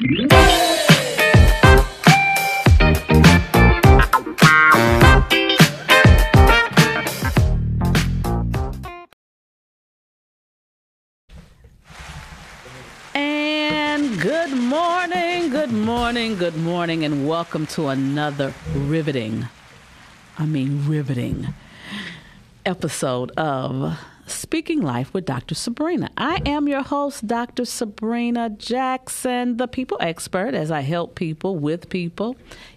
And good morning, good morning, good morning, and welcome to another riveting, I mean, riveting episode of Speaking Life with Dr. Sabrina. I am your host, Dr. Sabrina Jackson, the people expert, as I help people with people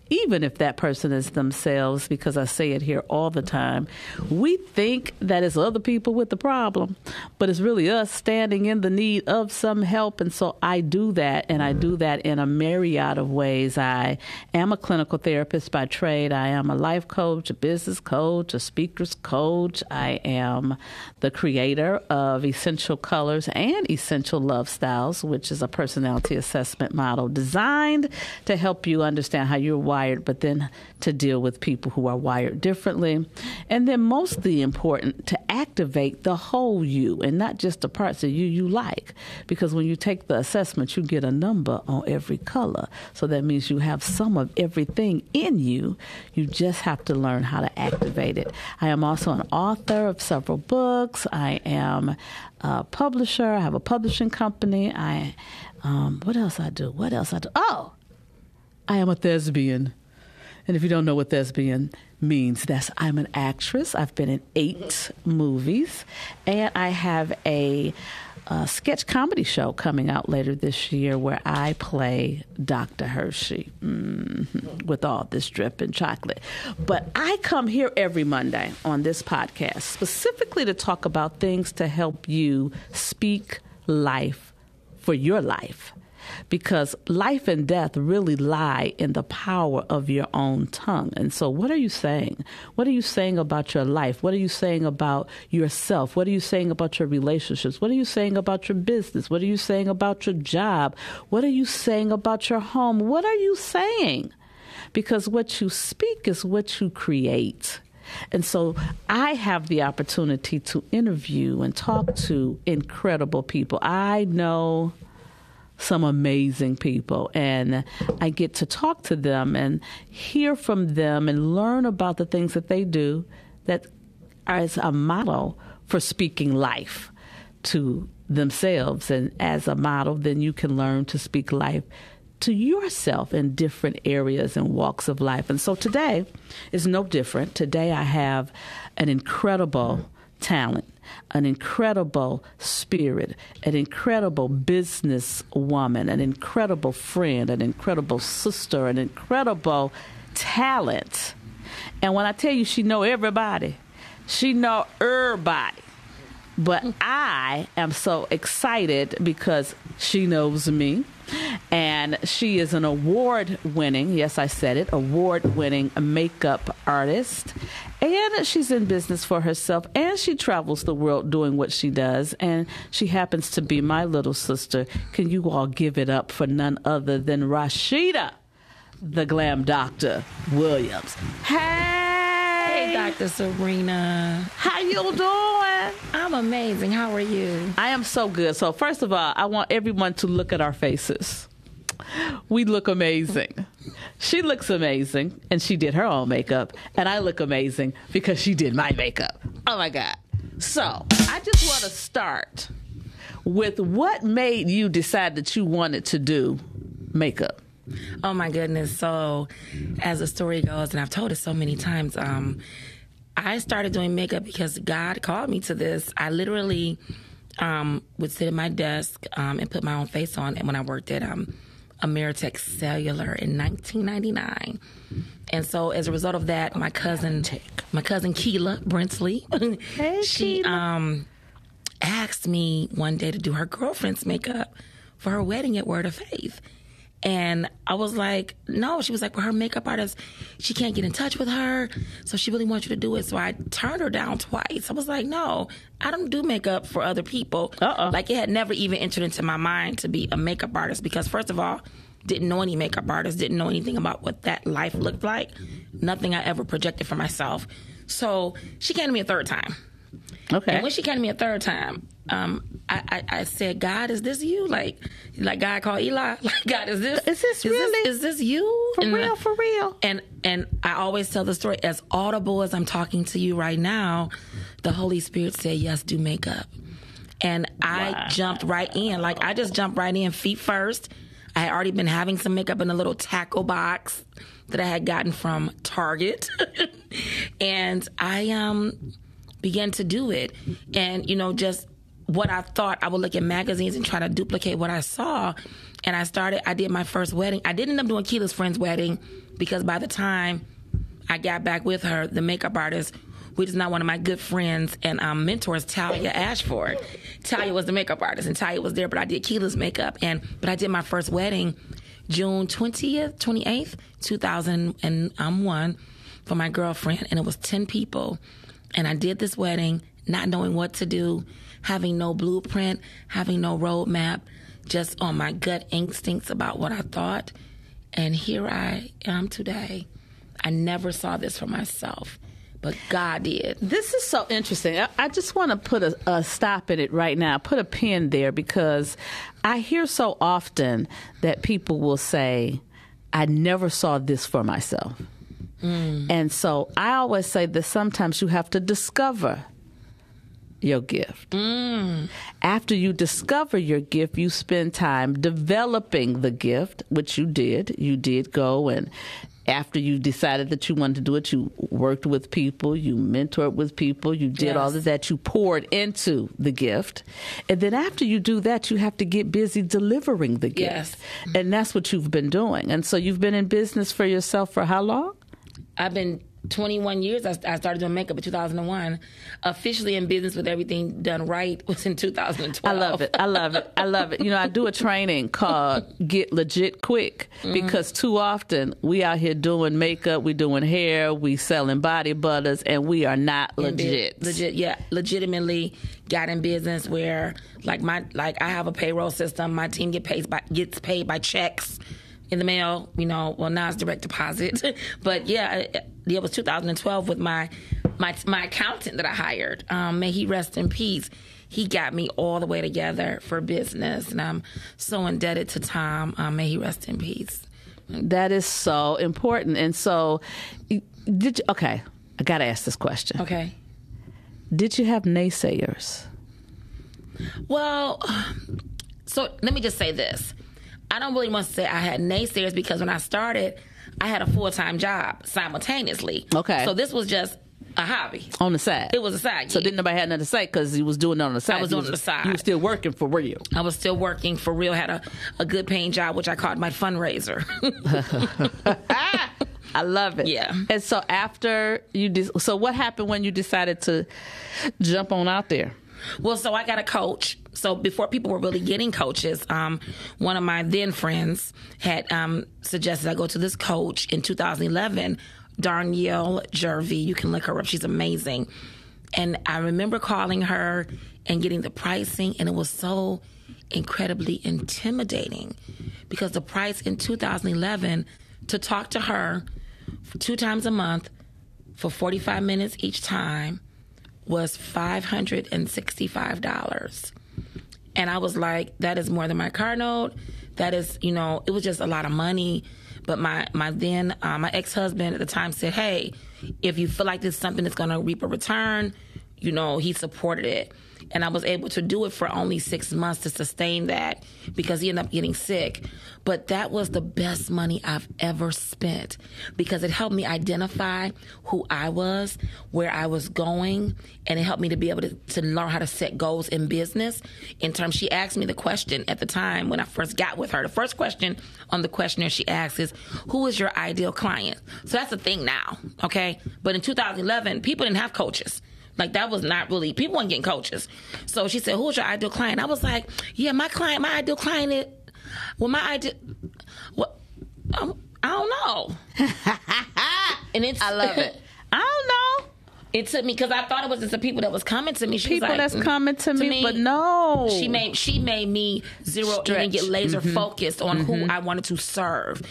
even if that person is themselves, because I say it here all the time, we think that it's other people with the problem, but it's really us standing in the need of some help. And so I do that, and I do that in a myriad of ways. I am a clinical therapist by trade, I am a life coach, a business coach, a speaker's coach. I am the creator of Essential Colors and Essential Love Styles, which is a personality assessment model designed to help you understand how you're wired but then to deal with people who are wired differently. And then, mostly important, to activate the whole you and not just the parts of you you like. Because when you take the assessment, you get a number on every color. So that means you have some of everything in you. You just have to learn how to activate it. I am also an author of several books. I am a publisher. I have a publishing company. I um, what else I do? What else I do? Oh, I am a thespian. And if you don't know what thespian means, that's I'm an actress. I've been in eight movies, and I have a, a, sketch comedy show coming out later this year where I play Dr. Hershey mm-hmm, with all this dripping chocolate. But I come here every Monday on this podcast specifically to talk about things to help you speak life for your life because life and death really lie in the power of your own tongue. And so, what are you saying? What are you saying about your life? What are you saying about yourself? What are you saying about your relationships? What are you saying about your business? What are you saying about your job? What are you saying about your home? What are you saying? Because what you speak is what you create. And so I have the opportunity to interview and talk to incredible people. I know some amazing people. And I get to talk to them and hear from them and learn about the things that they do that as a model for speaking life to themselves. And as a model, then you can learn to speak life to yourself in different areas and walks of life. And so today is no different. Today I have an incredible talent an incredible spirit, an incredible business woman, an incredible friend, an incredible sister, an incredible talent. And when I tell you she know everybody, she know everybody. But I am so excited because she knows me. And she is an award winning, yes, I said it, award winning makeup artist. And she's in business for herself and she travels the world doing what she does. And she happens to be my little sister. Can you all give it up for none other than Rashida, the glam doctor Williams? Hey! Hey, Dr. serena How you doing? I'm amazing. How are you? I am so good. So, first of all, I want everyone to look at our faces. We look amazing. She looks amazing, and she did her own makeup, and I look amazing because she did my makeup. Oh my God. So, I just want to start with what made you decide that you wanted to do makeup? Oh my goodness. So, as the story goes, and I've told it so many times, um, I started doing makeup because God called me to this. I literally um, would sit at my desk um, and put my own face on. And when I worked at um, Ameritech Cellular in 1999. And so as a result of that, my cousin, my cousin Keela Brentley, hey, she Keela. um asked me one day to do her girlfriend's makeup for her wedding at Word of Faith. And I was like, no. She was like, well, her makeup artist, she can't get in touch with her. So she really wants you to do it. So I turned her down twice. I was like, no, I don't do makeup for other people. Uh-uh. Like it had never even entered into my mind to be a makeup artist because, first of all, didn't know any makeup artists, didn't know anything about what that life looked like. Nothing I ever projected for myself. So she came to me a third time. Okay. And when she came to me a third time, um, I, I, I said, God, is this you? Like, like God called Eli. Like, God, is this? Is this really? is this you? For And, real, for real. And and I always tell the story as audible as I'm talking to you right now. The Holy Spirit said, "Yes, do makeup," and I Wow. jumped right in. Like I just jumped right in, feet first. I had already been having some makeup in a little tackle box that I had gotten from Target, and I um began to do it. And, you know, just what I thought, I would look at magazines and try to duplicate what I saw. And I started, I did my first wedding. I didn't end up doing Keela's friend's wedding because by the time I got back with her, the makeup artist, which is now one of my good friends and um, mentors, Talia Ashford. Talia was the makeup artist, and Talia was there, but I did Keela's makeup. And but I did my first wedding June twentieth, twenty eighth, two thousand and one, for my girlfriend, and it was ten people. And I did this wedding not knowing what to do, having no blueprint, having no roadmap, just on my gut instincts about what I thought. And here I am today. I never saw this for myself, but God did. This is so interesting. I, just want to put a, a stop in it right now, put a pin there, because I hear so often that people will say, I never saw this for myself. Mm. And so I always say that sometimes you have to discover your gift. Mm. After you discover your gift, you spend time developing the gift, which you did. You did go and after you decided that you wanted to do it, you worked with people, you mentored with people, you did all of that, you poured into the gift. And then after you do that, you have to get busy delivering the gift. Yes. And that's what you've been doing. And so you've been in business for yourself for how long? I've been 21 years. I, I started doing makeup in 2001. Officially in business with everything done right was in 2012. I love it. I love it. I love it. You know, I do a training called Get Legit Quick mm-hmm. because too often we out here doing makeup, we doing hair, we selling body butters, and we are not legit. legit, yeah, legitimately got in business where like my like I have a payroll system. My team get paid by gets paid by checks in the mail. You know, well now it's direct deposit, but yeah, it, it was 2012 with my my my accountant that I hired. Um, may he rest in peace. He got me all the way together for business, and I'm so indebted to Tom. Um, may he rest in peace. That is so important. And so, did you, okay? I got to ask this question. Okay. Did you have naysayers? Well, so let me just say this. I don't really want to say I had naysayers because when I started, I had a full time job simultaneously. Okay. So this was just a hobby. On the side. It was a side So gig. didn't nobody have nothing to say because you was doing it on the side. I was You doing it on the side. You were still working for real. I was still working for real, had a, a good paying job, which I called my fundraiser. I love it. Yeah. And so after you, de- so what happened when you decided to jump on out there? Well, so I got a coach. So before people were really getting coaches, um, one of my then friends had um, suggested I go to this coach in 2011, Darnyelle Jervey. You can look her up; she's amazing. And I remember calling her and getting the pricing, and it was so incredibly intimidating because the price in 2011 to talk to her two times a month for 45 minutes each time was $565. And I was like, that is more than my car note. That is, you know, it was just a lot of money. But my, my then, uh, my ex husband at the time said, hey, if you feel like this is something that's going to reap a return, you know, he supported it. And I was able to do it for only six months to sustain that because he ended up getting sick. But that was the best money I've ever spent because it helped me identify who I was, where I was going, and it helped me to be able to, to learn how to set goals in business. In terms, she asked me the question at the time when I first got with her. The first question on the questionnaire she asked is, Who is your ideal client? So that's the thing now, okay? But in 2011, people didn't have coaches. Like that was not really people weren't getting coaches. So she said, "Who's your ideal client?" I was like, "Yeah, my client, my ideal client is well, my ideal. What? Um, I don't know." and it's I love it. I don't know. It took me because I thought it was just the people that was coming to me. She People like, that's mm, coming to, me, but no. She made she made me zero in and get laser focused on who I wanted to serve,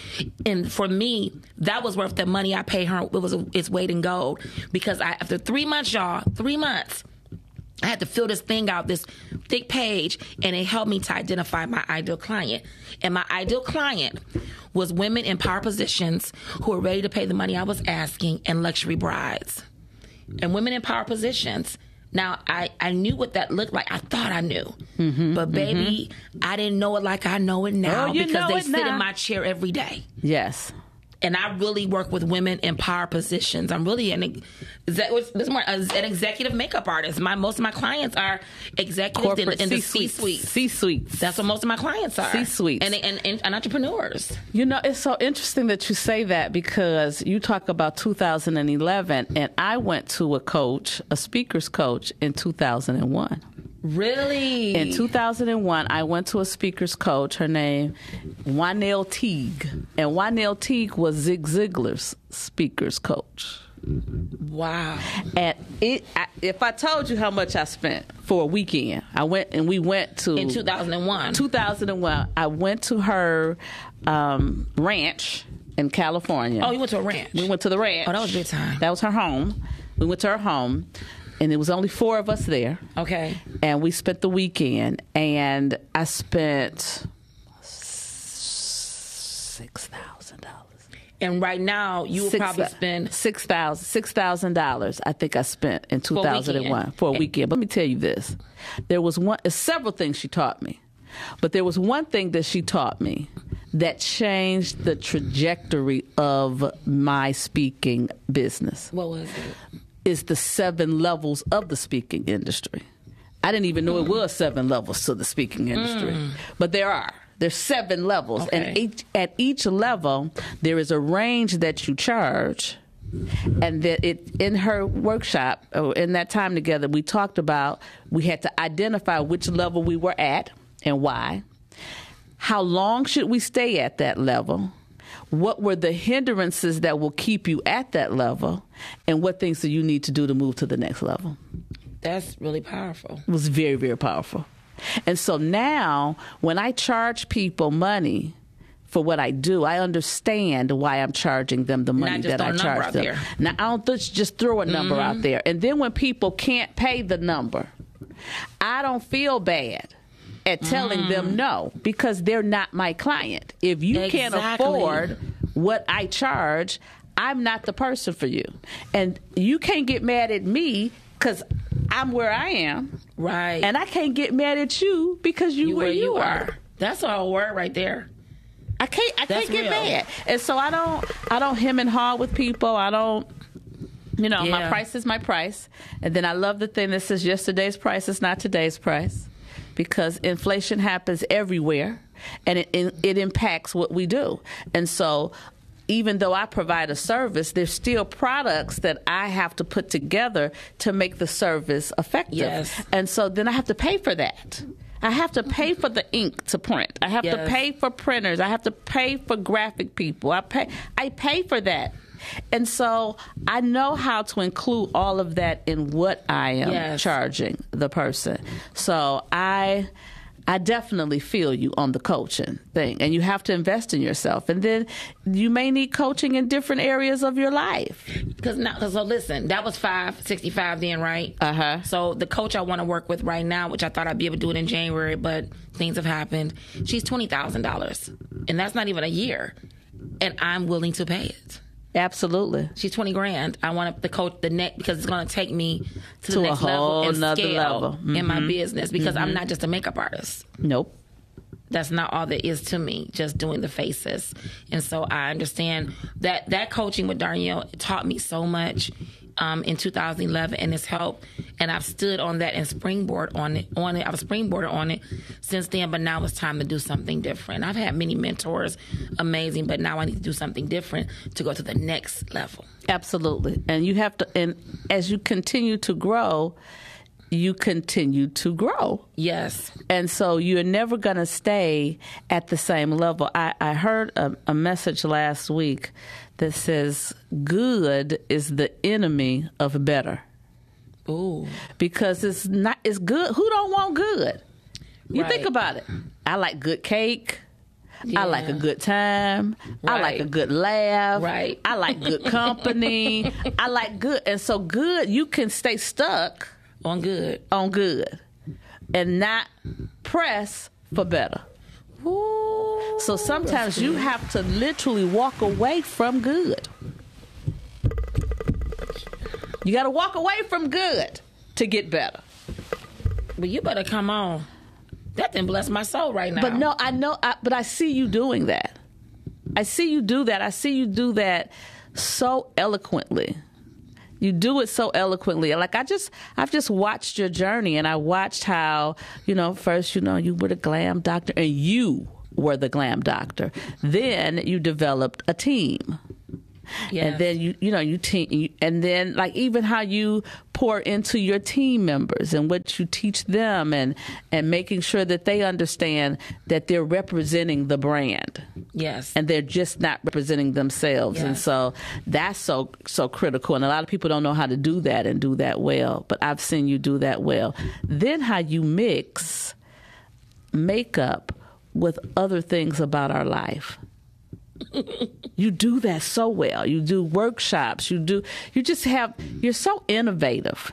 and for me, that was worth the money I paid her. It was its weight in gold because I after three months, y'all, three months. I had to fill this thing out, this thick page, and it helped me to identify my ideal client. And my ideal client was women in power positions who were ready to pay the money I was asking and luxury brides. And women in power positions. Now, I, I knew what that looked like. I thought I knew. Mm-hmm, but, baby, I didn't know it like I know it now Oh, because they sit now. in my chair every day Yes. And I really work with women in power positions. I'm really an this more an executive makeup artist. My most of my clients are executives in, Corporate in the C-suites. C-suite. C-suites. That's what most of my clients are. C-suite and, and, and, and entrepreneurs. You know, it's so interesting that you say that because you talk about 2011, and I went to a coach, a speaker's coach, in 2001. Really? In 2001, I went to a speaker's coach. Her name, Wanel Teague, and Wanel Teague was Zig Ziglar's speaker's coach. wow. And it, I, if I told you how much I spent for a weekend, I went and we went to In 2001. 2001. I went to her um, ranch in California. oh, you went to a ranch. We went to the ranch. Oh, that was big time. That was her home. We went to her home, and it was only four of us there. okay. And we spent the weekend, and I spent six thousand dollars. And right now, you will probably spend. six thousand six thousand dollars. I think I spent in two thousand and one for a weekend. But let me tell you this: there was one, several things she taught me, but there was one thing that she taught me that changed the trajectory of my speaking business. What was it? Is the seven levels of the speaking industry. I didn't even know it was seven levels to the speaking industry, mm. but there are. There's seven levels, and each, at each level, there is a range that you charge, and that it in her workshop or in that time together, we talked about we had to identify which level we were at and why. How long should we stay at that level? What were the hindrances that will keep you at that level? And what things do you need to do to move to the next level? That's really powerful. It was very, very powerful. And so now, when I charge people money for what I do, I understand why I'm charging them the money that I throw a number charge them. there. Mm-hmm. Now, I don't just, just throw a number out there. And then when people can't pay the number, I don't feel bad at telling Mm. them no because they're not my client. If you can't afford what I charge, I'm not the person for you. And you can't get mad at me because I'm where I am. Right. And I can't get mad at you because you, you where, you, are. That's a word right there. I can't I That's can't get real. mad. And so I don't I don't hem and haw with people. I don't you know, my price is my price. And then I love the thing that says yesterday's price is not today's price because inflation happens everywhere and it, it, it impacts what we do. And so even though I provide a service, there's still products that I have to put together to make the service effective. Yes. And so then I have to pay for that. I have to pay for the ink to print. I have to pay for printers. I have to pay for graphic people. I pay I pay for that. And so I know how to include all of that in what I am Yes. charging the person. So I I definitely feel you on the coaching thing. And you have to invest in yourself. And then you may need coaching in different areas of your life. Because now, cause so listen, that was five sixty five then, right? Uh huh. So the coach I want to work with right now, which I thought I'd be able to do it in January, but things have happened. She's twenty thousand dollars, and that's not even a year, and I'm willing to pay it. Absolutely. She's twenty grand. I want the coach the next because it's going to take me to, To the a next level and scale level. Mm-hmm. in my business because I'm not just a makeup artist. Nope. that's not all there is to me just doing the faces and so i understand that that coaching with Darnyelle taught me so much um, in 2011 and it's helped and i've stood on that and springboard on it on it i've springboarded on it since then but now it's time to do something different i've had many mentors amazing but now i need to do something different to go to the next level Absolutely. And you have to, and as you continue to grow, you continue to grow. yes And so you're never going to stay at the same level. I, I heard a, a message last week that says, good is the enemy of better. ooh Because it's not, it's good. Who don't want good? You think about it. I like good cake. I like a good time. I like a good laugh. Right. I like good company. I like good. And so good, you can stay stuck on good. on good and not press for better. Ooh, So sometimes you have to literally walk away from good. You got to walk away from good to get better. but you better come on. That didn't bless my soul right now. But no, I know, I, but I see you doing that. I see you do that. I see you do that so eloquently. You do it so eloquently. Like I just, I've just watched your journey, and I watched how, you know, first, you know, you were the glam doctor, and you were the glam doctor. Then you developed a team. Yes. and then you you know you team and then like even how you pour into your team members and what you teach them and and making sure that they understand that they're representing the brand. Yes. and they're just not representing themselves. And so that's so so critical. And a lot of people don't know how to do that and do that well but I've seen you do that well. Then how you mix makeup with other things about our life you do that so well you do workshops you do you just have you're so innovative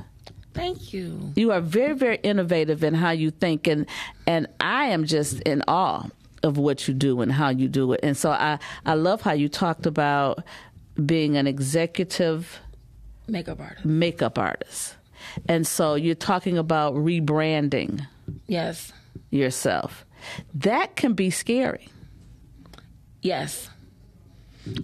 Thank you. you are very very innovative in how you think and and i am just in awe of what you do and how you do it and so i i love how you talked about being an executive Makeup artist. makeup artist and so you're talking about rebranding Yes. yourself that can be scary Yes.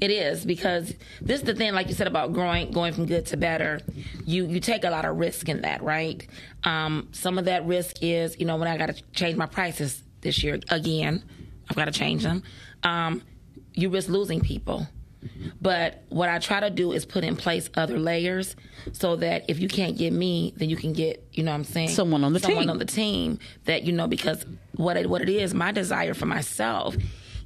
It is because this is the thing, like you said about growing, going from good to better. You you take a lot of risk in that, right? Um, some of that risk is, you know, when I got to change my prices this year again, I've got to change them. Um, you risk losing people. But what I try to do is put in place other layers so that if you can't get me, then you can get, you know what I'm saying? Someone on the someone team. on the team that, you know, because what it, what it is, my desire for myself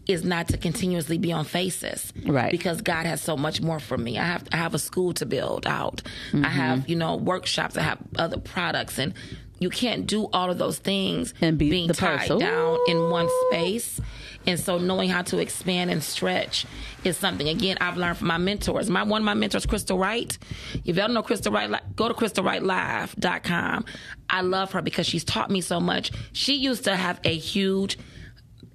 is not to continuously be on faces. Right. Because God has so much more for me. I have I have a school to build out. I mm-hmm. have, you know, workshops, I have other products and you can't do all of those things And be being tied person. down in one space. And so knowing how to expand and stretch is something again I've learned from my mentors. My one of my mentors, Crystal Wright. If y'all don't know Crystal Wright, go to crystalwrightlive.com. I love her because she's taught me so much. She used to have a huge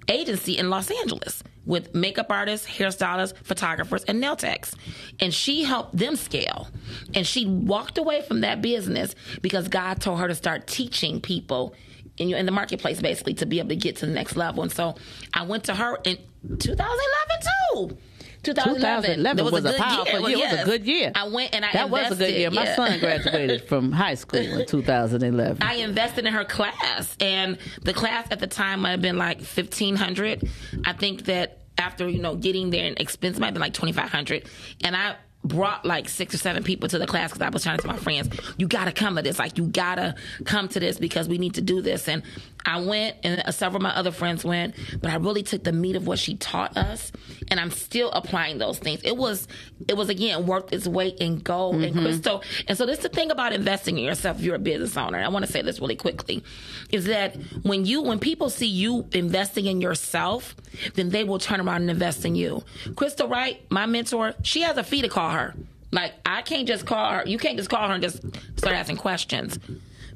agency in Los Angeles with makeup artists, hairstylists, photographers, and nail techs. And she helped them scale. And she walked away from that business because God told her to start teaching people in, in the marketplace, basically, to be able to get to the next level. And so I went to her in 2011 too. 2011. 2011 That was a powerful year. It was a good year. I went and I that was a good year. My yeah. son graduated from high school in 2011. I invested in her class, and the class at the time might have been like fifteen hundred. I think that after you know getting there, and expense might have been like twenty five hundred, and I brought like six or seven people to the class because I was trying to tell my friends, you got to come to this. Like, you got to come to this because we need to do this. And I went, and uh, several of my other friends went, but I really took the meat of what she taught us, and I'm still applying those things. It was, it was again worth its weight in gold and mm-hmm. crystal. And so, this is the thing about investing in yourself. If you're a business owner, I want to say this really quickly, is that when you, when people see you investing in yourself, then they will turn around and invest in you. Crystal Wright, my mentor, she has a fee to call her. Like I can't just call her. You can't just call her and just start asking questions.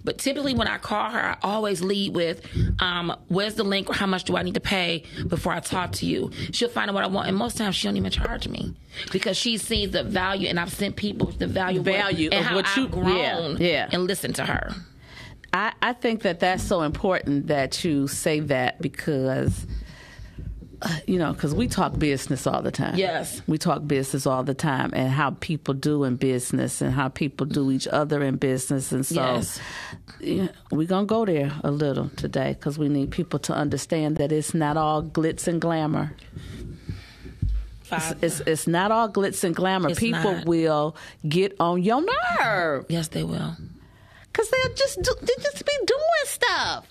But typically, when I call her, I always lead with, um, "Where's the link, or how much do I need to pay before I talk to you?" She'll find out what I want, and most times she don't even charge me because she sees the value, and I've sent people the value, Value and of how what you- I've grown, yeah, yeah. and listen to her. I, I think that that's so important that you say that because, you know, because we talk business all the time. Yes. We talk business all the time and how people do in business and how people do each other in business. And so Yes. yeah, we're going to go there a little today because we need people to understand that it's not all glitz and glamour. Five. It's, it's not all glitz and glamour. It's people not. will get on your nerve yes, they will. because they'll just, do, they just be doing stuff.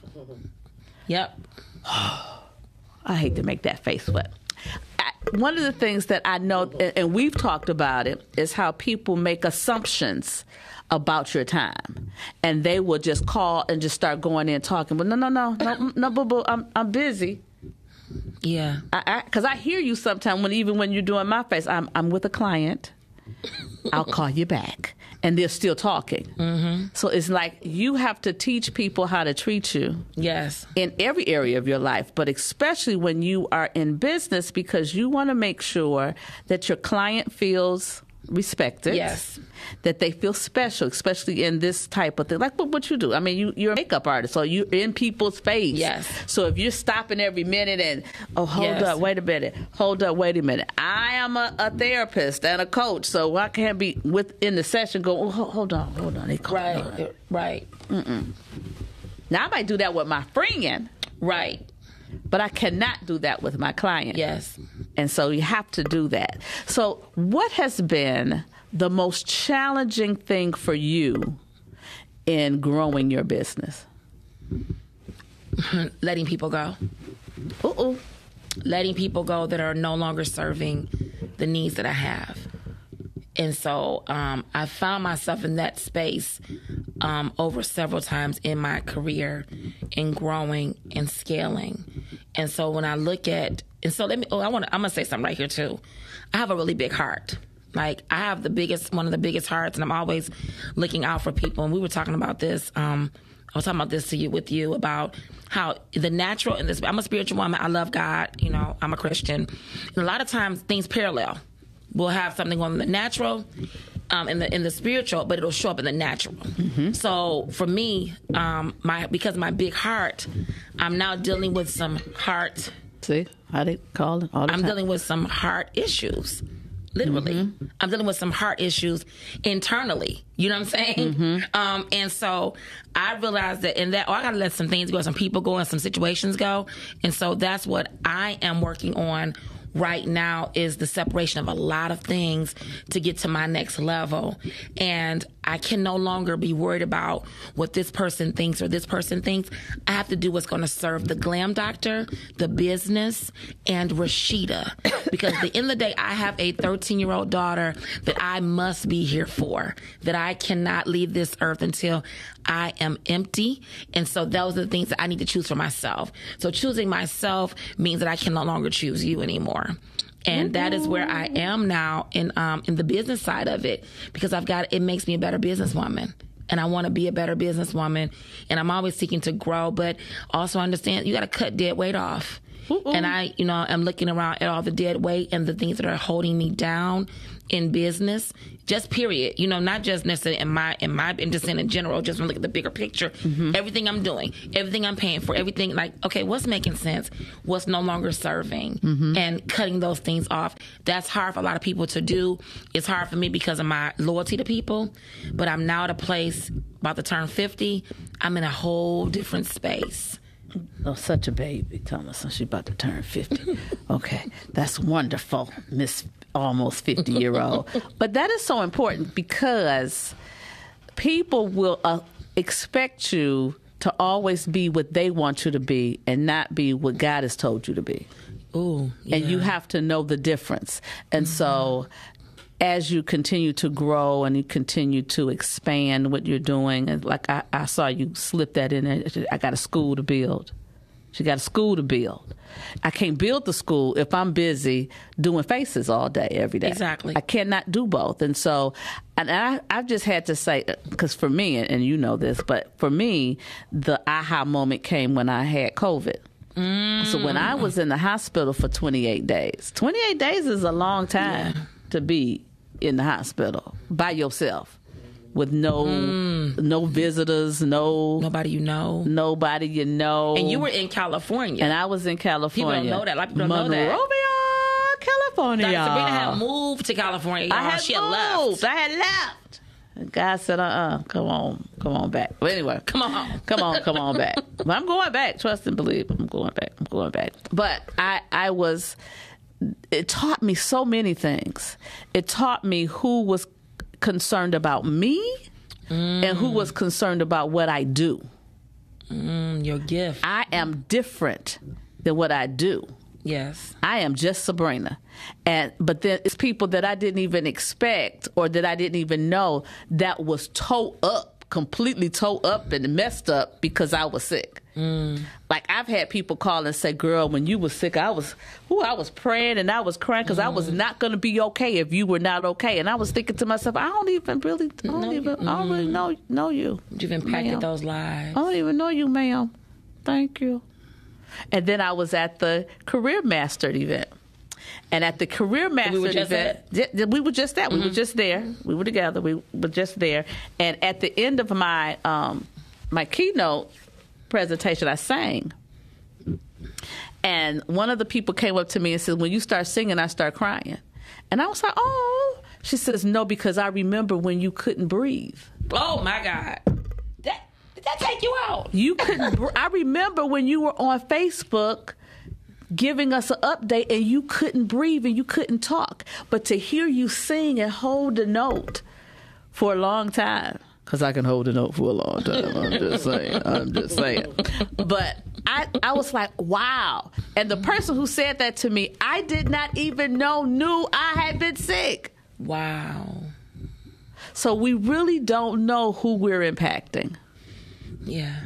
Yep. I hate to make that face wet. I- One of the things that I know, and we've talked about it, is how people make assumptions about your time, and they will just call and just start going in talking. But no, no, no, no, no, boo, boo, I'm I'm busy. Yeah. I because I, hear you sometimes when even when you're doing my face, I'm I'm with a client, I'll call you back. And they're still talking. Mm-hmm. So it's like you have to teach people how to treat you. Yes. In every area of your life, but especially when you are in business because you want to make sure that your client feels respected. Yes. That they feel special, especially in this type of thing. Like what, what you do. I mean, you, you're a makeup artist, so you're in people's face. Yes. So if you're stopping every minute and, oh, hold Yes. up, wait a minute, hold up, wait a minute. I am a, a therapist and a coach, so I can't be within the session go, oh, hold on, hold on. They call Right. Right. Now, I might do that with my friend, Right. but I cannot do that with my client. Yes. And so you have to do that. So, what has been the most challenging thing for you in growing your business? Letting people go. Uh-oh. letting people go that are no longer serving the needs that I have. And so um, I found myself in that space um, over several times in my career in growing and scaling. And so when I look at, and so let me, oh, I want to, I'm going to say something right here too. I have a really big heart. Like I have the biggest, one of the biggest hearts, and I'm always looking out for people. And we were talking about this. Um, I was talking about this to you with you about how the natural and this. I'm a spiritual woman. I love God. You know, I'm a Christian. And a lot of times things parallel. We'll have something on the natural, um, in the in the spiritual, but it'll show up in the natural. So for me, um, my because of my big heart, I'm now dealing with some heart. See how they call it all the I'm time. dealing with some heart issues. Literally, I'm dealing with some heart issues internally. You know what I'm saying? Um, and so I realized that in that, oh, I got to let some things go, some people go, and some situations go. And so that's what I am working on right now is the separation of a lot of things to get to my next level. And I can no longer be worried about what this person thinks or this person thinks. I have to do what's going to serve the glam doctor, the business, and Rashida. Because at the end of the day, I have a 13 year old daughter that I must be here for, that I cannot leave this earth until I am empty. And so those are the things that I need to choose for myself. So choosing myself means that I can no longer choose you anymore. And that is where I am now in um, in the business side of it because I've got it makes me a better businesswoman. And I want to be a better businesswoman. And I'm always seeking to grow, but also understand you got to cut dead weight off. And I, you know, I'm looking around at all the dead weight and the things that are holding me down in business. Just period. You know, not just necessarily in my in my in just in general. Just to look at the bigger picture. Mm-hmm. Everything I'm doing, everything I'm paying for, everything like okay, what's making sense? What's no longer serving? Mm-hmm. And cutting those things off. That's hard for a lot of people to do. It's hard for me because of my loyalty to people. But I'm now at a place about to turn 50. I'm in a whole different space. Oh, such a baby, Thomas. She's about to turn 50. okay, that's wonderful, Miss almost 50 year old. but that is so important because people will uh, expect you to always be what they want you to be and not be what God has told you to be. Ooh, And you have to know the difference. And so as you continue to grow and you continue to expand what you're doing, and like I, I saw you slip that in there, I got a school to build. She got a school to build. I can't build the school if I'm busy doing faces all day, every day. Exactly. I cannot do both. And so, and I, I've just had to say, because for me, and you know this, but for me, the aha moment came when I had COVID. So when I mm. was in the hospital for 28 days, 28 days is a long time to be in the hospital by yourself with no no visitors, no nobody you know. nobody you know. And you were in California. and I was in California. People don't know that. A lot of people don't know that. Monrovia, California. Dr. Sabrina had moved to California. I had she had moved. left. I had left. And God said, "Uh, uh come on, come on back." But anyway, Come on. come on, come on back. But I'm going back. Trust and believe. I'm going back. I'm going back. But I, I was. It taught me so many things. It taught me who was concerned about me, and who was concerned about what I do. Mm, your gift. I am different than what I do. yes. I am just Sabrina. And but then it's people that I didn't even expect or that I didn't even know that was toe up completely tore up and messed up because I was sick. Mm. Like I've had people call and say, "Girl, when you was sick, I was, who I was praying and I was crying because mm. I was mm. not going to be okay if you were not okay." And I was thinking to myself, "I don't even really, I don't no, even, mm. I don't really know know you. You've impacted ma'am. those lives. I don't even know you, ma'am. Thank you." And then I was at the Career Mastered event. And at the Career Mastered event, we were just that. Mm-hmm. We were mm-hmm. just there. We were together. We were just there. And at the end of my um, my keynote presentation, I sang. And one of the people came up to me and said, "When you start singing, I start crying." And I was like, "Oh." She says, "No, because I remember when you couldn't breathe." Oh my God. That did that take you out? You couldn't. I remember when you were on Facebook giving us an update and you couldn't breathe and you couldn't talk. But to hear you sing and hold a note for a long time, because I can hold a note for a long time. I'm just saying. I'm just saying. But I, I was like, wow. And the person who said that to me, I did not even know knew I had been sick. Wow. So we really don't know who we're impacting. Yeah.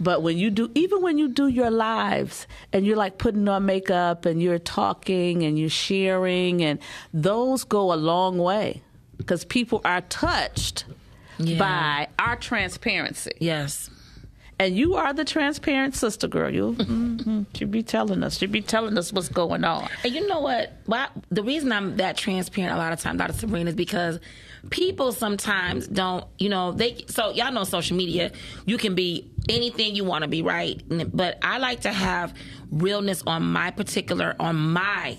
But when you do, even when you do your lives and you're like putting on makeup and you're talking and you're sharing, and those go a long way because people are touched yeah. by our transparency. Yes. And you are the transparent sister girl. You mm-hmm, should be telling us. Should be telling us what's going on. And you know what? Well, the reason I'm that transparent a lot of times, Dr. Sabrina, is because people sometimes don't, you know, they, so y'all know social media, you can be anything you want to be, right? But I like to have realness on my particular, on my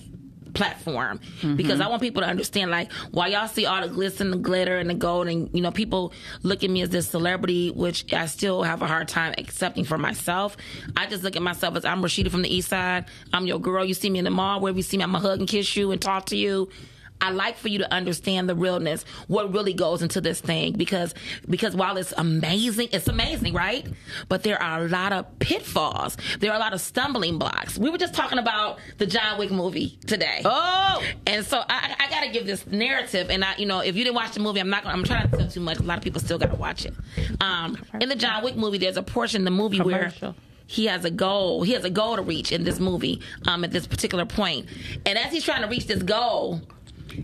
platform mm-hmm. because I want people to understand like while y'all see all the glitz and the glitter and the gold and you know people look at me as this celebrity which I still have a hard time accepting for myself I just look at myself as I'm Rashida from the east side I'm your girl you see me in the mall wherever you see me I'm gonna hug and kiss you and talk to you I like for you to understand the realness, what really goes into this thing, because because while it's amazing, it's amazing, right? But there are a lot of pitfalls. There are a lot of stumbling blocks. We were just talking about the John Wick movie today. Oh, and so I, I got to give this narrative, and I, you know, if you didn't watch the movie, I'm not. Gonna, I'm trying to tell too much. A lot of people still got to watch it. Um, in the John Wick movie, there's a portion in the movie where he has a goal. He has a goal to reach in this movie um, at this particular point. And as he's trying to reach this goal,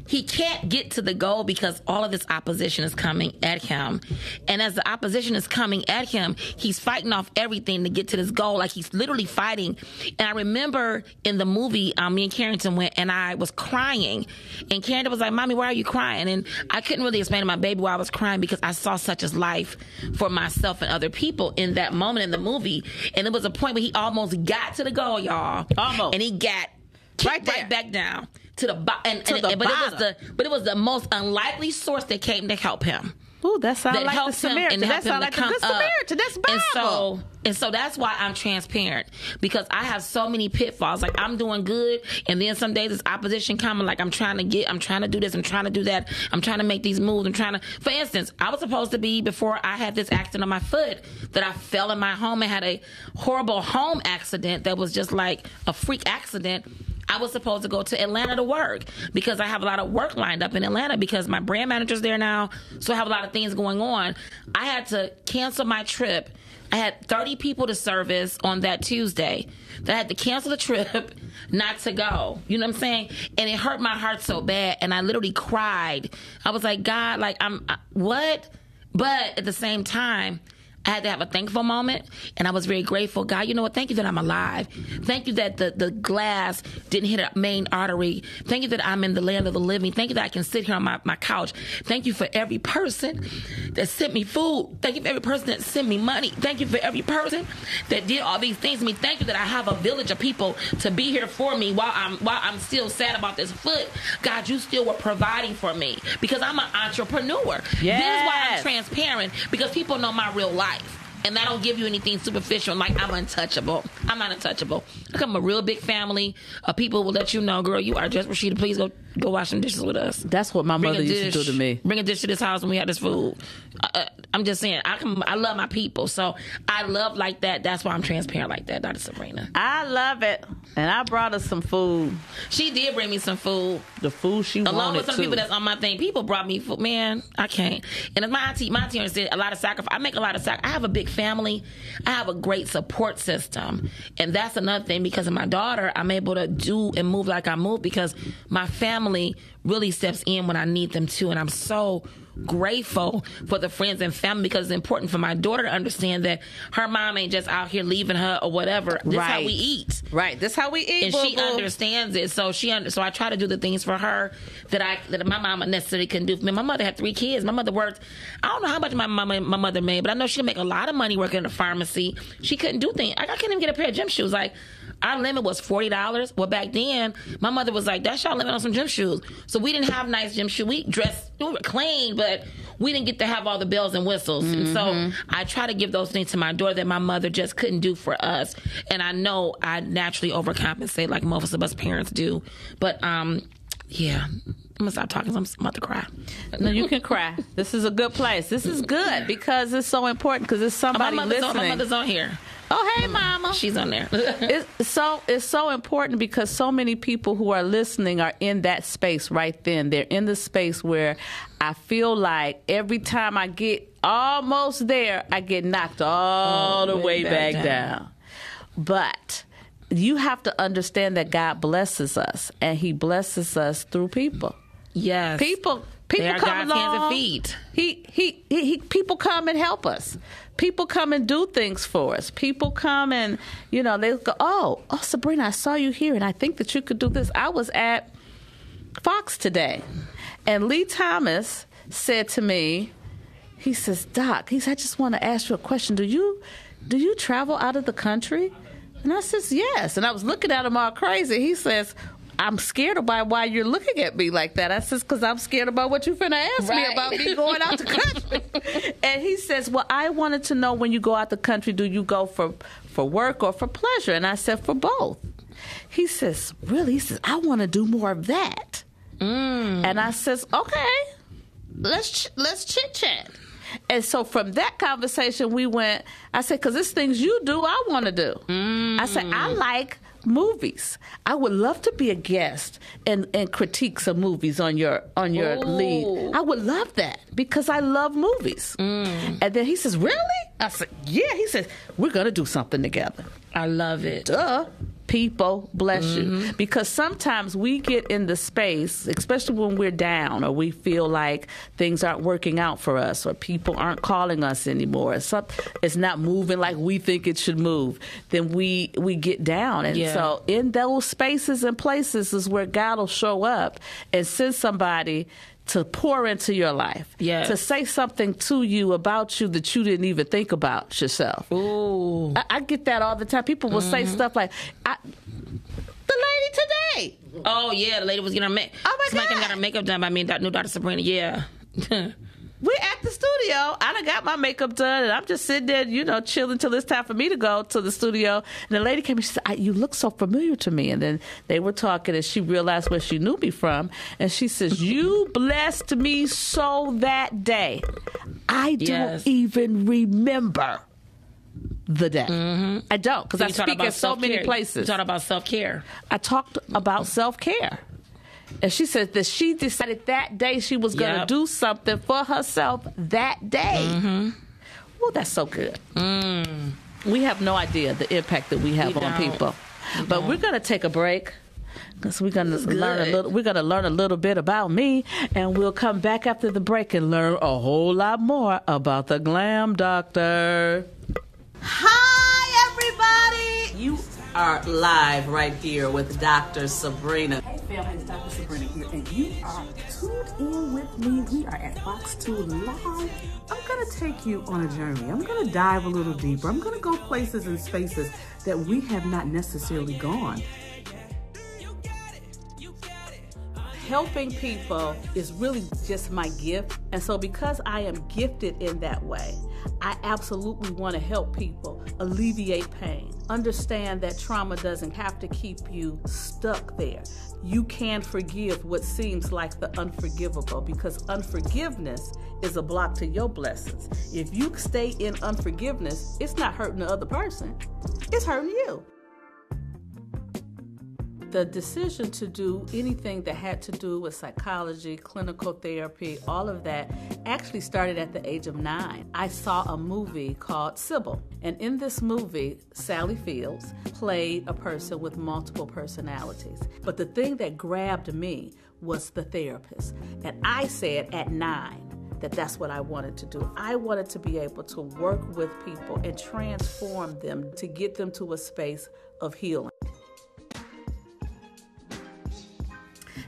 he can't get to the goal because all of this opposition is coming at him. And as the opposition is coming at him, he's fighting off everything to get to this goal. Like he's literally fighting. And I remember in the movie, um, me and Carrington went and I was crying. And Carrington was like, Mommy, why are you crying? And I couldn't really explain to my baby why I was crying because I saw such a life for myself and other people in that moment in the movie. And it was a point where he almost got to the goal, y'all. Almost. And he got right, right back down to the bottom. And, and, and, but it was the but it was the most unlikely source that came to help him. Ooh, that sounds like the Samaritan. That sounds like the good Samaritan. That's Bible. And so, and so that's why I'm transparent because I have so many pitfalls. Like I'm doing good, and then some days it's opposition coming. Like I'm trying to get, I'm trying to do this, I'm trying to do that, I'm trying to make these moves. I'm trying to. For instance, I was supposed to be before I had this accident on my foot that I fell in my home and had a horrible home accident that was just like a freak accident I was supposed to go to Atlanta to work because I have a lot of work lined up in Atlanta because my brand manager's there now. So I have a lot of things going on. I had to cancel my trip. I had 30 people to service on that Tuesday. That I had to cancel the trip not to go. You know what I'm saying? And it hurt my heart so bad. And I literally cried. I was like, God, like, I'm, I, what? But at the same time, I had to have a thankful moment, and I was very grateful. God, you know what? Thank you that I'm alive. Thank you that the, the glass didn't hit a main artery. Thank you that I'm in the land of the living. Thank you that I can sit here on my, my couch. Thank you for every person that sent me food. Thank you for every person that sent me money. Thank you for every person that did all these things to me. Thank you that I have a village of people to be here for me while I'm while I'm still sad about this foot. God, you still were providing for me because I'm an entrepreneur. Yes. This is why I'm transparent because people know my real life and that don't give you anything superficial like I'm untouchable. I'm not untouchable. I come from a real big family of people will let you know, girl, you are just Rashida. Please go Go wash some dishes with us. That's what my Bring mother used to do to me. Bring a dish to this house when we had this food. Uh, uh, I'm just saying, I can. I love my people, so I love like that. That's why I'm transparent like that, Dr. Sabrina. I love it. And I brought us some food. She did bring me some food, The food she along wanted with some to. people that's on my thing. People brought me food. Man, I can't. And as my auntie, my auntie said, a lot of sacrifice. I make a lot of sacrifice. I have a big family. I have a great support system, and that's another thing. Because of my daughter, I'm able to do and move like I move because my family really steps in when I need them to, and I'm so grateful for the friends and family because it's important for my daughter to understand that her mom ain't just out here leaving her or whatever. This is how we eat right. This how we eat. and she boo-boo. understands it. So she under, so I try to do the things for her that I that my mama necessarily couldn't do for me. My mother had three kids. My mother worked. I don't know how much my mama my mother made, but I know she make a lot of money working in a pharmacy. She couldn't do things. I, I couldn't even get a pair of gym shoes. Like our limit was forty dollars. Well, back then my mother was like, "That's your limit on some gym shoes." So we didn't have nice gym shoes. We dressed we were clean, but we didn't get to have all the bells and whistles. And so I try to give those things to my daughter that my mother just couldn't do for us. And I know I naturally overcompensate like most of us parents do. But um, yeah, I'm gonna stop talking. I'm about to cry. No, you can cry. This is a good place. This is good because it's so important because it's somebody My mother's, on, my mother's on here. oh, hey, mama. She's on there. it's so it's so important because so many people who are listening are in that space right then. They're in the space where I feel like every time I get almost there, I get knocked all the way back, down. But you have to understand that God blesses us, and He blesses us through people. Yes. People, people They come along. feet. He, he, he, he, people come and help us. People come and do things for us. People come and, you know, they go, oh, oh, Sabrina, I saw you here, and I think that you could do this. I was at Fox today, and Lee Thomas said to me, he says, Doc, he said, I just want to ask you a question. Do you, do you travel out of the country? And I says, yes. And I was looking at him all crazy. He says, I'm scared about why you're looking at me like that. I says, because I'm scared about what you're finna ask me about me going out the country. and he says, well, I wanted to know when you go out the country, do you go for, for work or for pleasure? And I said, for both. He says, really? He says, I want to do more of that. Mm. And I says, okay, let's ch- let's chit chat. And so from that conversation, we went. I said, because it's things you do, I want to do. I said, I mm. like movies. I would love to be a guest and and critique some movies on your on your Ooh. lead. I would love that because I love movies. Mm. And then he says, really? I said, yeah. He says, we're gonna do something together I love it. duh people bless Mm-hmm. you because sometimes we get in the space especially when we're down or we feel like things aren't working out for us or people aren't calling us anymore it's, not moving like we think it should move then we we get down and Yeah. so in those spaces and places is where god will show up and send somebody to pour into your life Yes. to say something to you about you that you didn't even think about yourself Ooh. I, I get that all the time. People will say mm-hmm. stuff like, I, "The lady today." Oh yeah, the lady was getting her make. Oh, my Somebody God. got her makeup done by me and new daughter Sabrina. Yeah. We're at the studio. I done got my makeup done, and I'm just sitting there, you know, chilling till it's time for me to go to the studio. And the lady came and she said, I, "You look so familiar to me." And then they were talking, and she realized where she knew me from, and she says, "You blessed me so that day. I don't Yes. even remember." The day mm-hmm. I don't because I speak in so many places. You talk about self care. I talked about self care. And she said that she decided that day she was going to Yep. do something for herself that day. Mm-hmm. Oh, that's so good. We have no idea the impact that we have We on don't. people. But we're going to take a break. Because we're gonna learn a little, we're gonna learn a little bit about me, and we'll come back after the break and learn a whole lot more about the glam doctor. Hi, everybody! You are live right here with Dr. Sabrina. Hey family, it's Dr. Sabrina here, and you are tuned in with me. We are at Fox 2 Live. I'm to take you on a journey. I'm to dive a little deeper. I'm to go places and spaces that we have not necessarily gone. Helping people is really just my gift. And so, because I am gifted in that way, I absolutely want to help people alleviate pain. Understand that trauma doesn't have to keep you stuck there. You can forgive what seems like the unforgivable because unforgiveness is a block to your blessings. If you stay in unforgiveness, it's not hurting the other person, it's hurting you the decision to do anything that had to do with psychology, clinical therapy, all of that actually started at the age of nine. I saw a movie called Sybil, and in this movie, Sally Fields played a person with multiple personalities. But the thing that grabbed me was the therapist. And I said at nine, that that's what I wanted to do. I wanted to be able to work with people and transform them to get them to a space of healing.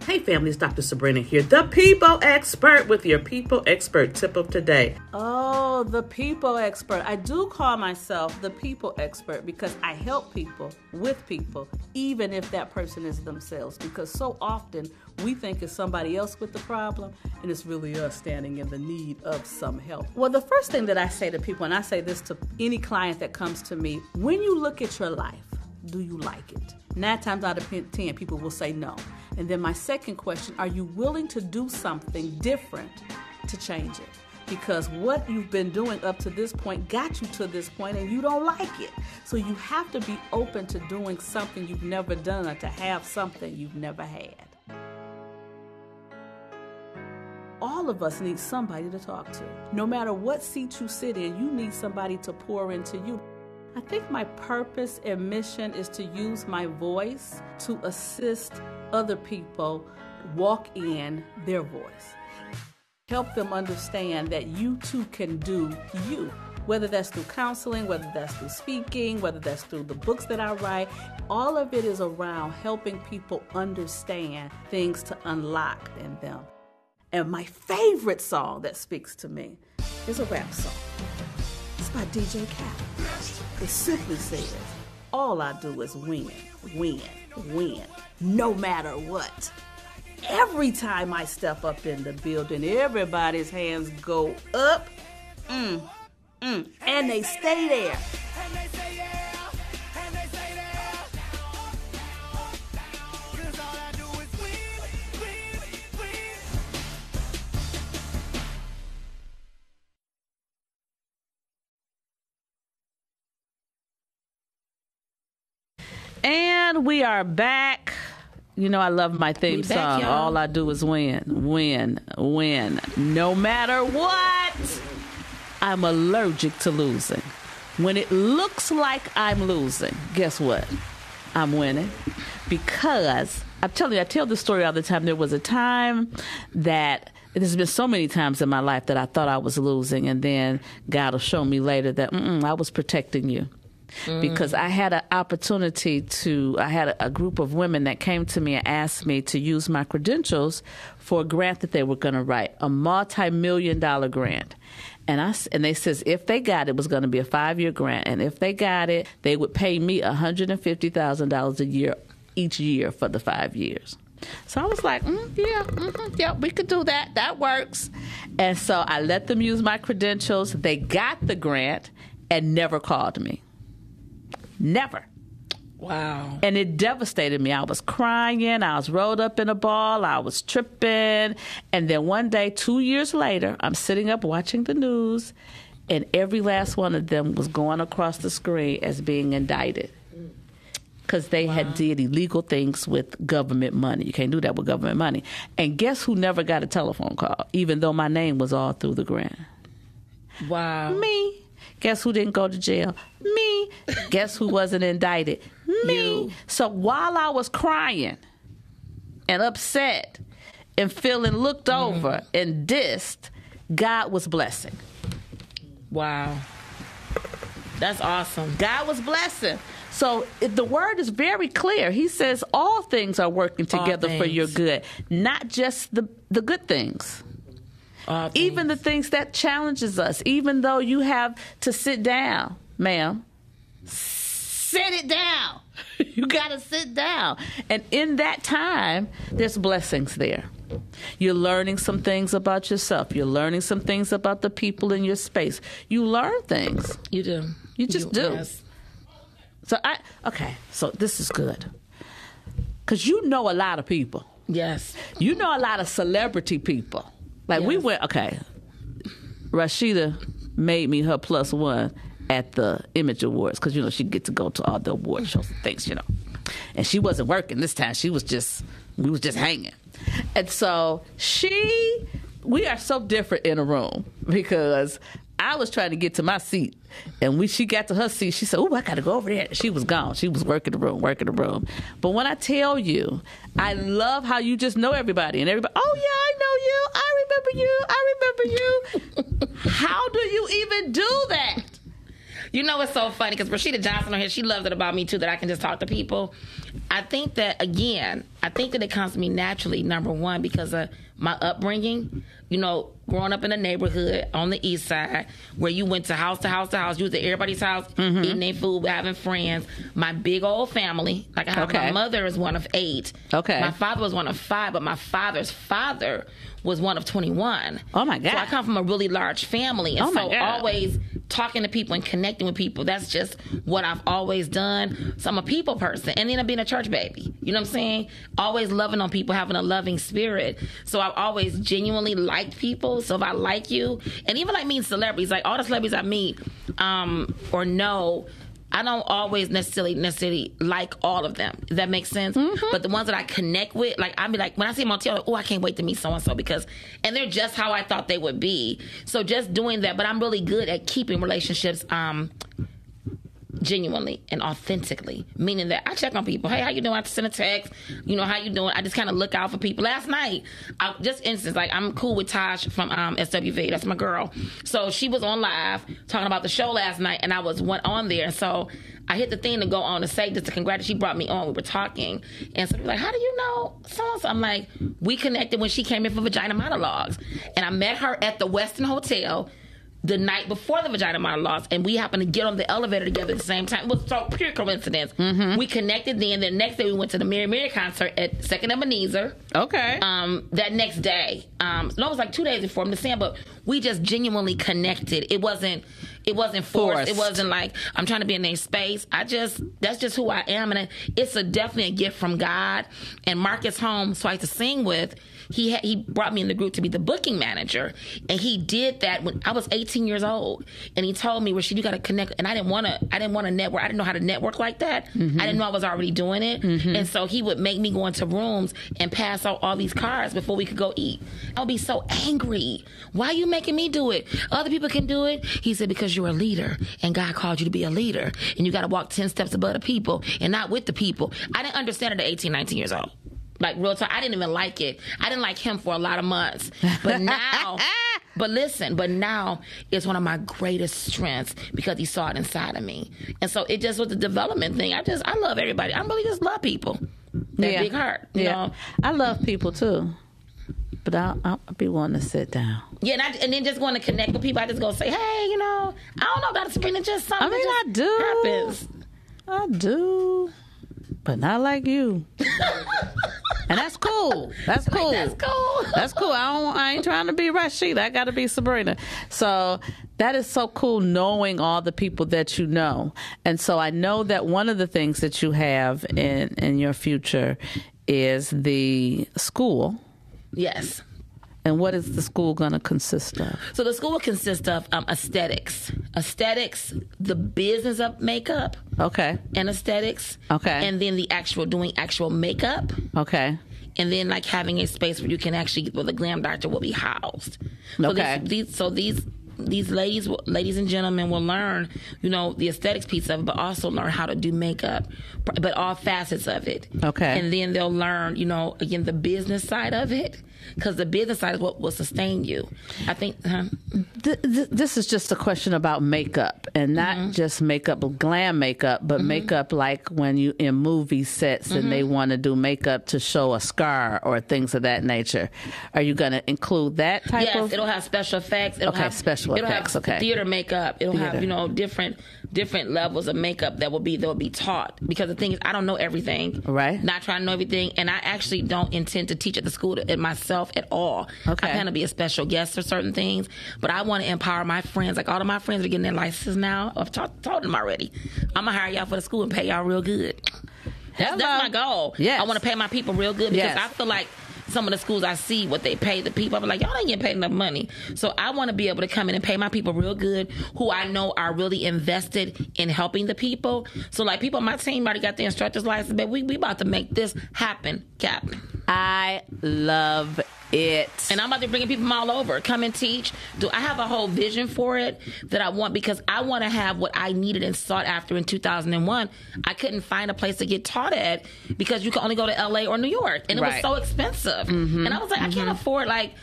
Hey family, it's Dr. Sabrina here, the people expert with your people expert tip of today. Oh, the people expert. I do call myself the people expert because I help people with people, even if that person is themselves. Because so often we think it's somebody else with the problem, and it's really us standing in the need of some help. Well, the first thing that I say to people, and I say this to any client that comes to me, when you look at your life, do you like it? Nine times out of ten, people will say no. And then my second question are you willing to do something different to change it? Because what you've been doing up to this point got you to this point and you don't like it. So you have to be open to doing something you've never done to have something you've never had. all of us need somebody to talk to. No matter what seat you sit in, you need somebody to pour into you. I think my purpose and mission is to use my voice to assist other people walk in their voice. Help them understand that you too can do you. Whether that's through counseling, whether that's through speaking, whether that's through the books that I write, all of it is around helping people understand things to unlock in them. And my favorite song that speaks to me is a rap song. It's by DJ Khaled. It simply says, all I do is win, win, win, no matter what. Every time I step up in the building, everybody's hands go up, mm, mm, and they stay there. And we are back. You know, I love my theme back, song. Y'all. All I do is win, win, win. No matter what, I'm allergic to losing. When it looks like I'm losing, guess what? I'm winning. Because I'm telling you, I tell this story all the time. There was a time that there's been so many times in my life that I thought I was losing, and then God will show me later that I was protecting you mm. because I had an opportunity to, I had a, a, group of women that came to me and asked me to use my credentials for a grant that they were going to write, a multi million dollar grant. And I and they says if they got it, it was going to be a five year grant, and if they got it, they would pay me one hundred and fifty thousand dollars a year each year for the five years. So I was like, mm, yeah, mm-hmm, yeah, we could do that. That works. And so I let them use my credentials. They got the grant and never called me. Never. Wow. And it devastated me. I was crying. I was rolled up in a ball. I was tripping. And then one day, two years later, I'm sitting up watching the news, and every last one of them was going across the screen as being indicted because they wow. had did illegal things with government money. You can't do that with government money. And guess who never got a telephone call, even though my name was all through the grant? Wow. Me. Guess who didn't go to jail? Me. Guess who wasn't indicted? Me. You. So while I was crying and upset and feeling looked mm. over and dissed, God was blessing. Wow. That's awesome. God was blessing. So the word is very clear. He says all things are working together for your good, not just the the good things even the things that challenges us, even though you have to sit down, ma'am, sit it down. you got to sit down. And in that time, there's blessings there. You're learning some things about yourself. You're learning some things about the people in your space. You learn things. You do. You just you, do. So I okay. So this is good because you know a lot of people. Yes. You know a lot of celebrity people. Like we Yes. went. Okay, Rashida made me her plus one at the Image Awards because you know she get to go to all the award shows and things. You know, and she wasn't working this time. She was just we was just hanging, and so she we are so different in a room because. I was trying to get to my seat, and when she got to her seat, she said, "Oh, I got to go over there." She was gone. She was working the room, working the room. But when I tell you, I love how you just know everybody, and everybody. Oh yeah, I know you. I remember you. I remember you. how do you even do that? You know it's so funny because Rashida Johnson on here, she loves it about me too that I can just talk to people. I think that again, I think that it comes to me naturally. Number one, because of my upbringing. You know, growing up in a neighborhood on the east side where you went to house to house to house, you was at everybody's house Mm-hmm. eating their food, having friends. My big old family, like I have Okay. my mother is one of eight. Okay. my father was one of five, but my father's father was one of twenty one. Oh, my God. So I come from a really large family, and Oh, my so God. always talking to people and connecting with people. That's just what I've always done. So I'm a people person. And then I'm being a church baby. You know what I'm saying? Always loving on people, having a loving spirit. So I've always genuinely liked people. So if I like you, and even like meeting celebrities, like all the celebrities I meet um, or know, I don't always necessarily necessarily like all of them. That makes sense. But the ones that I connect with, like be like, when I see them on TV, oh, I can't wait to meet so and so because, and they're just how I thought they would be. So just doing that, but I'm really good at keeping relationships um, genuinely and authentically meaning that i check on people. Hey how you doing? I send a text. You know how you doing? I just kind of look out for people. Last night I, just instance like i'm cool with Taj from um, swv that's my girl. So she was on live talking about the show last night and i was went on there. So i hit the thing to go on to say just to congratulate she brought me on. We were talking. And so like how do you know so? I'm like we connected when she came in for vagina monologues. And i met her at the westin hotel the night before the vagina monologues, and we happened to get on the elevator together at the same time. It was so pure coincidence. We connected then. The next day, we went to the Mary Mary concert at Second Ebenezer. Okay. Um, that next day, um, no, it was like two days before. I'm just saying, but we just genuinely connected. It wasn't. It wasn't forced. It wasn't like I'm trying to be in a space. I just that's just who I am, and it's a definitely a gift from God. And Marcus Holmes, who I used to sing with, he had, he brought me in the group to be the booking manager, and he did that when I was 18 years old. And he told me, "Rashid, you got to connect." And I didn't want to. I didn't want to network. I didn't know how to network like that. Mm-hmm. I didn't know I was already doing it. Mm-hmm. And so he would make me go into rooms and pass out all these cards before we could go eat. I would be so angry. Why are you making me do it? Other people can do it. He said, "Because you're a leader, and God called you to be a leader, and you got to walk 10 steps above the people and not with the people." I didn't understand it at 18, 19 years old. Like real talk, I didn't even like it. I didn't like him for a lot of months, but now. But listen, but now it's one of my greatest strengths because he saw it inside of me. And so it just was the development thing. I just, I love everybody. I really just love people. That Yeah. big heart, you yeah. know? I love people too, but I'll, I'll be wanting to sit down. Yeah, and, I, and then just going to connect with people. I just go say, hey, you know, I don't know, about Sabrina, just something I mean, I do. happens. I do, but not like you. and that's cool. That's cool. That's cool. That's cool. I don't. I ain't trying to be Rashida. I got to be Sabrina. So that is so cool knowing all the people that you know. And so I know that one of the things that you have in in your future is the school. Yes. And what is the school going to consist of? So the school will consist of um, aesthetics, aesthetics, the business of makeup Okay. and aesthetics. Okay. And then the actual doing actual makeup. Okay. and then like having a space where you can actually where the glam doctor will be housed. So Okay. These, these, so these these ladies, ladies and gentlemen, will learn, you know, the aesthetics piece of it, but also learn how to do makeup, but all facets of it. Okay. And then they'll learn, you know, again the business side of it, because the business side is what will sustain you. I think. Huh? Th- th- this is just a question about makeup and not Mm-hmm. just makeup glam makeup but makeup like when you in movie sets and Mm-hmm. they want to do makeup to show a scar or things of that nature are you going to include that type Yes, of Yes, it'll have special effects. It'll Okay, have special it'll effects, Have okay. theater makeup. It'll have you know different different levels of makeup that will be that will be taught. Because the thing is, I don't know everything. Right. Not trying to know everything, and I actually don't intend to teach at the school to, at my myself at all. Okay. I plan to be a special guest for certain things, but I want to empower my friends. Like all of my friends are getting their licenses now. I've taught, told them already. I'm gonna hire y'all for the school and pay y'all real good. That's, that's my goal. Yes. I want to pay my people real good because Yes. I feel like some of the schools I see what they pay the people. I'm like, y'all ain't getting paid enough money. So I want to be able to come in and pay my people real good, who I know are really invested in helping the people. So like people on my team already got the instructor's license, but we we about to make this happen, Captain. I love it. And I'm about to bring people from all over. Come and teach. Do I have a whole vision for it that I want because I want to have what I needed and sought after in 2001. I couldn't find a place to get taught at because you could only go to LA or New York, and it Right. was so expensive. Mm-hmm. And I was like, I can't mm-hmm. afford like.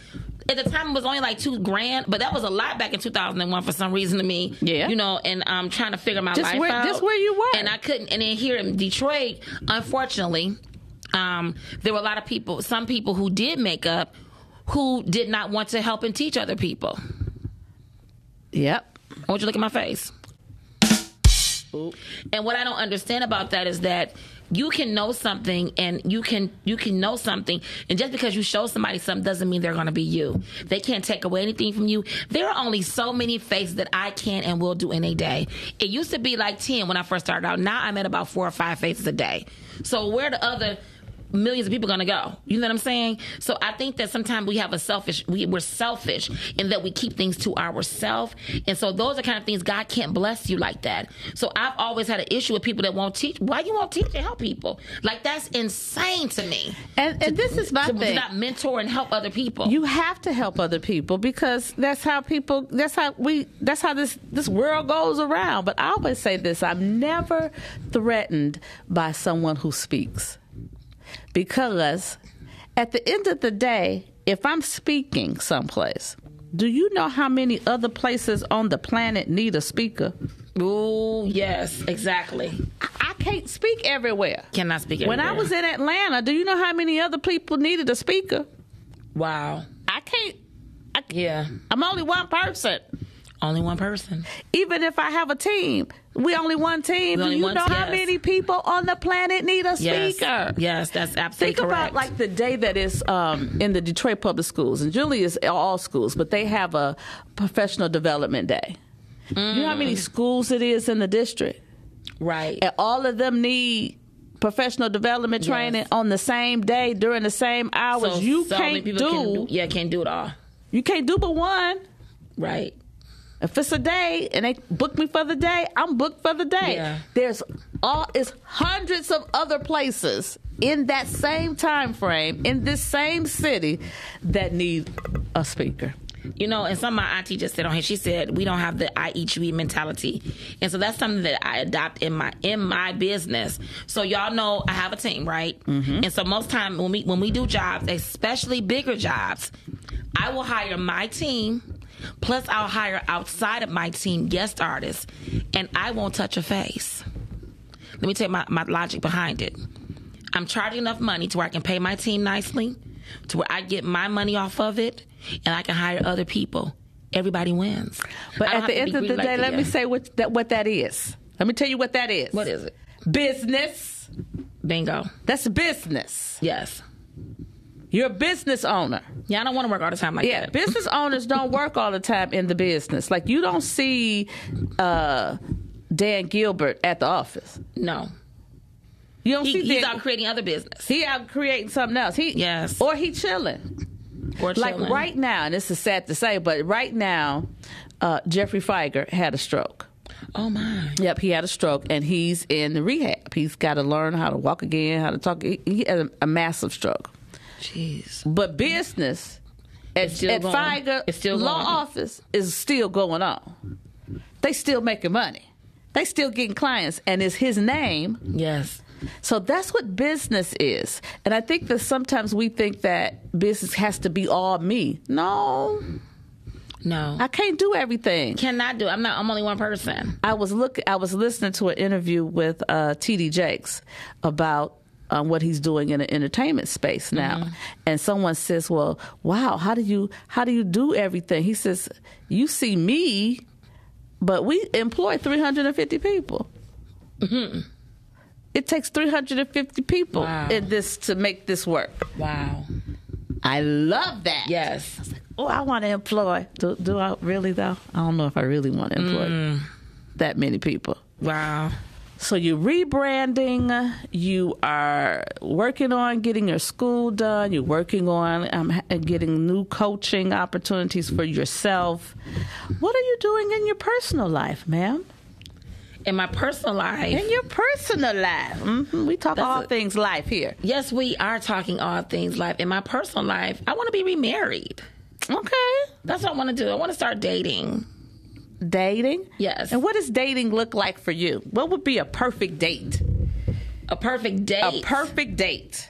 At the time, it was only like two grand, but that was a lot back in 2001 for some reason to me. Yeah. you know, and I'm trying to figure my Just life where- out. just where you were. and I couldn't. And then here in Detroit, unfortunately, um, there were a lot of people, some people who did makeup, who did not want to help and teach other people. Yep. I want you to look at my face. And what I don't understand about that is that you can know something and you can you can know something and just because you show somebody something doesn't mean they're going to be you. They can't take away anything from you. There are only so many faces that I can and will do in a day. It used to be like 10 when I first started out. Now I'm at about 4 or 5 faces a day. So where the other millions of people going to go. You know what I'm saying? So I think that sometimes we have a selfish, we, we're selfish in that we keep things to ourselves. And so those are kind of things God can't bless you like that. So I've always had an issue with people that won't teach. Why you won't teach and help people? Like that's insane to me. And and this is my To, to not mentor and help other people. You have to help other people because that's how people that's how we that's how this this world goes around. But I always say this, I'm never threatened by someone who speaks. Because at the end of the day, if I'm speaking someplace, do you know how many other places on the planet need a speaker? Oh, yes, exactly. I- I can't speak everywhere. Cannot speak When I was in Atlanta, do you know how many other people needed a speaker? wow. I can't. I, Yeah. I'm only one person. Only one person. Even if I have a team, we only one team. We Do only you know how yes. many people on the planet need a Yes. speaker? Yes, that's absolutely Think correct. about like the day that is um, in the Detroit public schools, and Julie is all schools, but they have a professional development day. You know how Mm. many schools it is in the district, right. and all of them need professional development Yes. training on the same day during the same hours. So- you so can't people do, can yeah, can't do it all. you can't do but one. Right. If it's a day and they book me for the day, I'm booked for the day. Yeah. There's all it's hundreds of other places in that same time frame in this same city that need a speaker. You know, and some of my auntie just said on here, she said, we don't have the I eat you eat mentality. And so that's something that I adopt in my in my business. So y'all know I have a team, right? Mm-hmm. And so most time when we when we do jobs, especially bigger jobs, I will hire my team, plus I'll hire outside of my team guest artists, and I won't touch a face. Let me tell you my, my logic behind it. I'm charging enough money to where I can pay my team nicely, to where I get my money off of it, and I can hire other people. Everybody wins. But at the end of the day, let me say what that what that is. Let me tell you what that is. What is it? Business. Bingo. That's business. Yes. You're a business owner. Yeah, I don't want to work all the time like Yeah, that. business owners don't work all the time in the business. Like you don't see uh, Dan Gilbert at the office. no. You don't He, see he's Dan. out creating other business. he out creating something else. He Yes. or he chilling. Or chilling. Like right now, and this is sad to say, but right now, uh, Geoffrey Fieger had a stroke. Oh my. Yep, he had a stroke, and he's in the rehab. He's got to learn how to walk again, how to talk. He, he had a, a massive stroke. Jeez. But business at, still at going. It's still law office is still going on. They still making money. They still getting clients, and it's his name. Yes. So that's what business is. And I think that sometimes we think that business has to be all me. No, No. I can't do everything. cannot do. I'm not. I'm only one person. I was look. I was listening to an interview with uh, T.D. Jakes about um, what he's doing in the entertainment space now, and someone says, "Well, wow, how do you how do you do everything?" He says, "You see me, but we employ 350 people." It takes 350 people Wow. in this to make this work. Wow. I love that. Yes. Oh, I want to employ. Do, do I really though? I don't know if I really want to employ Mm. that many people. Wow. So you're rebranding. You are working on getting your school done. You're working on um, getting new coaching opportunities for yourself. What are you doing in your personal life, ma'am? In my personal life, In your personal life, hmm we talk That's all a- things life here. yes, we are talking all things life. In my personal life, I want to be remarried. Okay, That's what I want to do. I want to start dating. Dating. Yes. And what does dating look like for you? What would be a perfect date? A perfect date. A perfect date.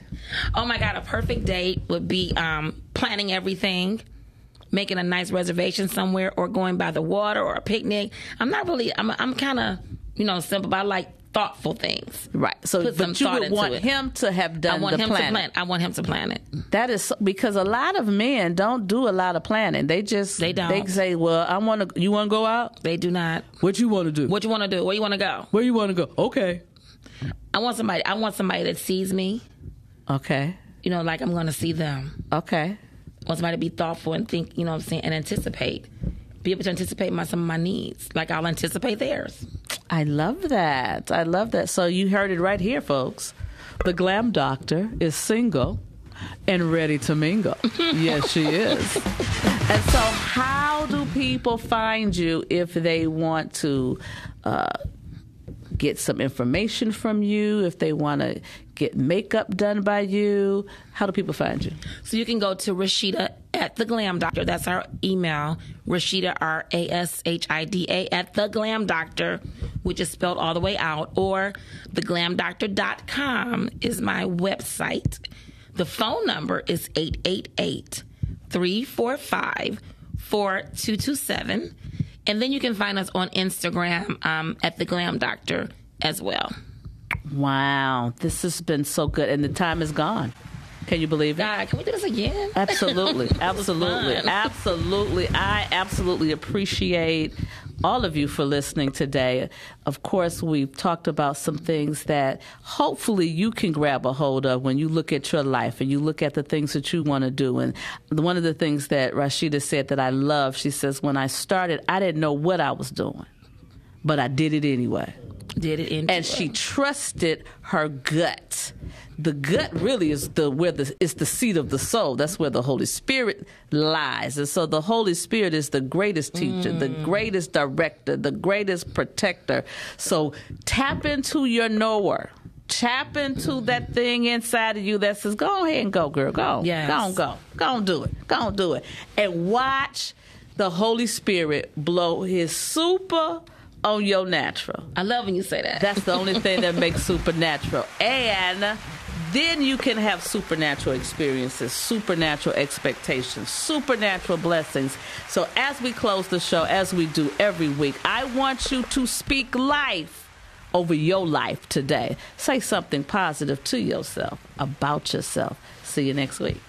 Oh my god, a perfect date would be um, planning everything, making a nice reservation somewhere, or going by the water or a picnic. I'm not really. I'm. I'm kind of you know simple. But I like thoughtful things. Right. So, Put but you would want it. him to have done I want the him planning. to plan. I want him to plan it. That is so- because a lot of men don't do a lot of planning. They just They don't. They say, "Well, I want to. You want to go out? They do not. What you want to do? What you want to do? Where you want to go? Where you want to go? Okay. I want somebody. I want somebody that sees me. Okay. You know, like I'm going to see them. Okay. I want somebody to be thoughtful and think. You know, what I'm saying, and anticipate. Be able to anticipate my some of my needs, like I'll anticipate theirs. I love that. I love that. So you heard it right here, folks. The glam doctor is single and ready to mingle. yes, she is. And so, how do people find you if they want to uh, get some information from you? If they want to get makeup done by you? How do people find you? So you can go to Rashida at the Glam Doctor. That's our email. Rashida R A S H I D A at the Glam Doctor, which is spelled all the way out. Or theglamdoctor.com is my website. The phone number is 888 345 4227. And then you can find us on Instagram um, at the Glam Doctor as well. Wow, this has been so good, and the time is gone. Can you believe it? God, can we do this again? Absolutely, absolutely, absolutely. I absolutely appreciate all of you for listening today. Of course, we've talked about some things that hopefully you can grab a hold of when you look at your life and you look at the things that you want to do. And one of the things that Rashida said that I love, she says, when I started, I didn't know what I was doing, but I did it anyway Did it in and she trusted her gut. The gut really is the where the is the seat of the soul. That's where the Holy Spirit lies. And so the Holy Spirit is the greatest teacher, the mm. greatest director, the greatest protector. So tap into your knower. Tap into that thing inside of you that says, "Go ahead and go, girl. Go, Yes. go, on, go, go, on, do it, go, on, do it," and watch the Holy Spirit blow His super on your natural. I love when you say that. That's the only thing that makes supernatural. And then you can have supernatural experiences, supernatural expectations, supernatural blessings. So, as we close the show, as we do every week, I want you to speak life over your life today. Say something positive to yourself about yourself. See you next week.